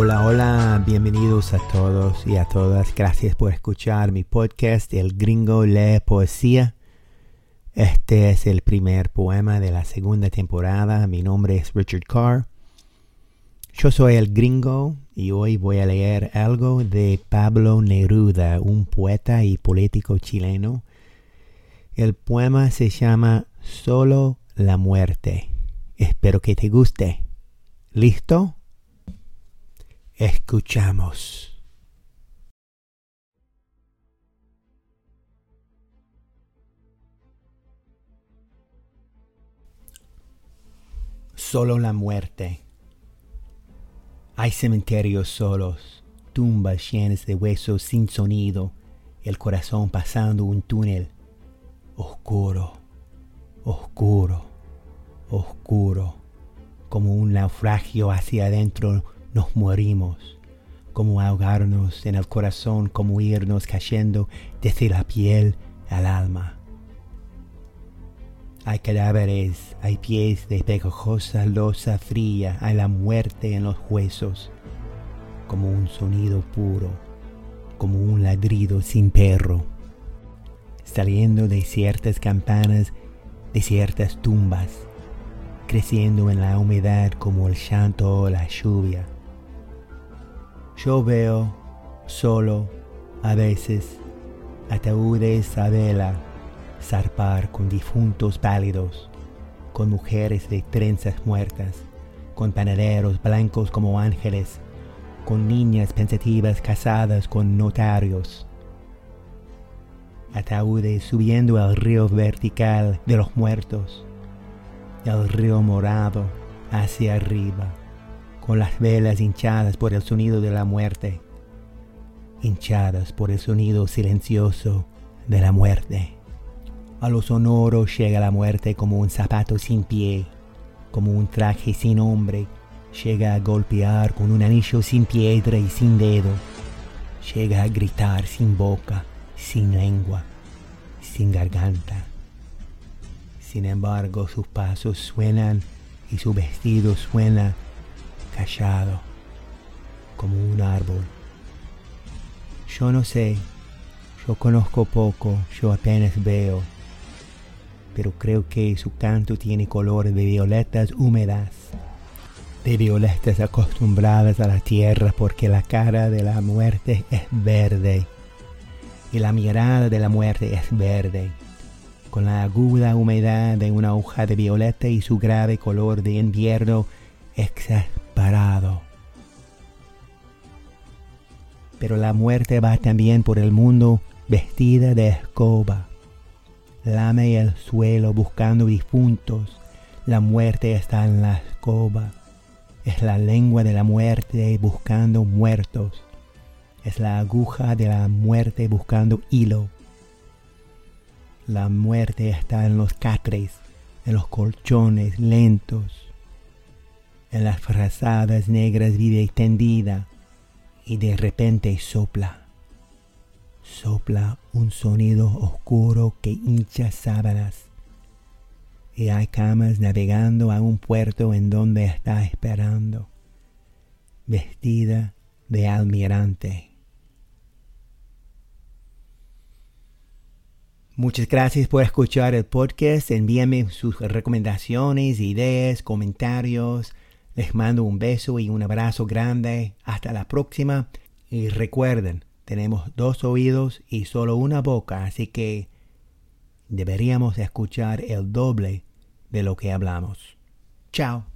Hola, hola, bienvenidos a todos y a todas. Gracias por escuchar mi podcast El Gringo Lee Poesía. Este es el primer poema de la segunda temporada. Mi nombre es Richard Carr. Yo soy el gringo y hoy voy a leer algo de Pablo Neruda, un poeta y político chileno. El poema se llama Solo la muerte. Espero que te guste. ¿Listo? Escuchamos. Solo la muerte. Hay cementerios solos, tumbas llenas de huesos sin sonido, el corazón pasando un túnel oscuro, oscuro, oscuro, como un naufragio hacia adentro nos morimos, como ahogarnos en el corazón, como irnos cayendo desde la piel al alma. Hay cadáveres, hay pies de pegajosa losa fría, hay la muerte en los huesos, como un sonido puro, como un ladrido sin perro, saliendo de ciertas campanas, de ciertas tumbas, creciendo en la humedad como el llanto o la lluvia yo veo solo a veces ataúdes a vela zarpar con difuntos pálidos, con mujeres de trenzas muertas, con panaderos blancos como ángeles, con niñas pensativas casadas con notarios. Ataúdes subiendo al río vertical de los muertos, el río morado hacia arriba con las velas hinchadas por el sonido de la muerte, hinchadas por el sonido silencioso de la muerte. A lo sonoro llega la muerte como un zapato sin pie, como un traje sin hombre, llega a golpear con un anillo sin piedra y sin dedo, llega a gritar sin boca, sin lengua, sin garganta. Sin embargo, sus pasos suenan y su vestido suena callado, como un árbol. Yo no sé, yo conozco poco, yo apenas veo, pero creo que su canto tiene color de violetas húmedas, de violetas acostumbradas a la tierra porque la cara de la muerte es verde y la mirada de la muerte es verde, con la aguda humedad de una hoja de violeta y su grave color de invierno pero la muerte va también por el mundo vestida de escoba. Lame el suelo buscando difuntos. La muerte está en la escoba. Es la lengua de la muerte buscando muertos. Es la aguja de la muerte buscando hilo. La muerte está en los catres, en los colchones lentos en las frazadas negras vive extendida y de repente sopla. Sopla un sonido oscuro que hincha sábanas. Y hay camas navegando a un puerto en donde está esperando, vestida de almirante. Muchas gracias por escuchar el podcast. Envíame sus recomendaciones, ideas, comentarios les mando un beso y un abrazo grande. Hasta la próxima. Y recuerden, tenemos dos oídos y solo una boca, así que deberíamos escuchar el doble de lo que hablamos. Chao.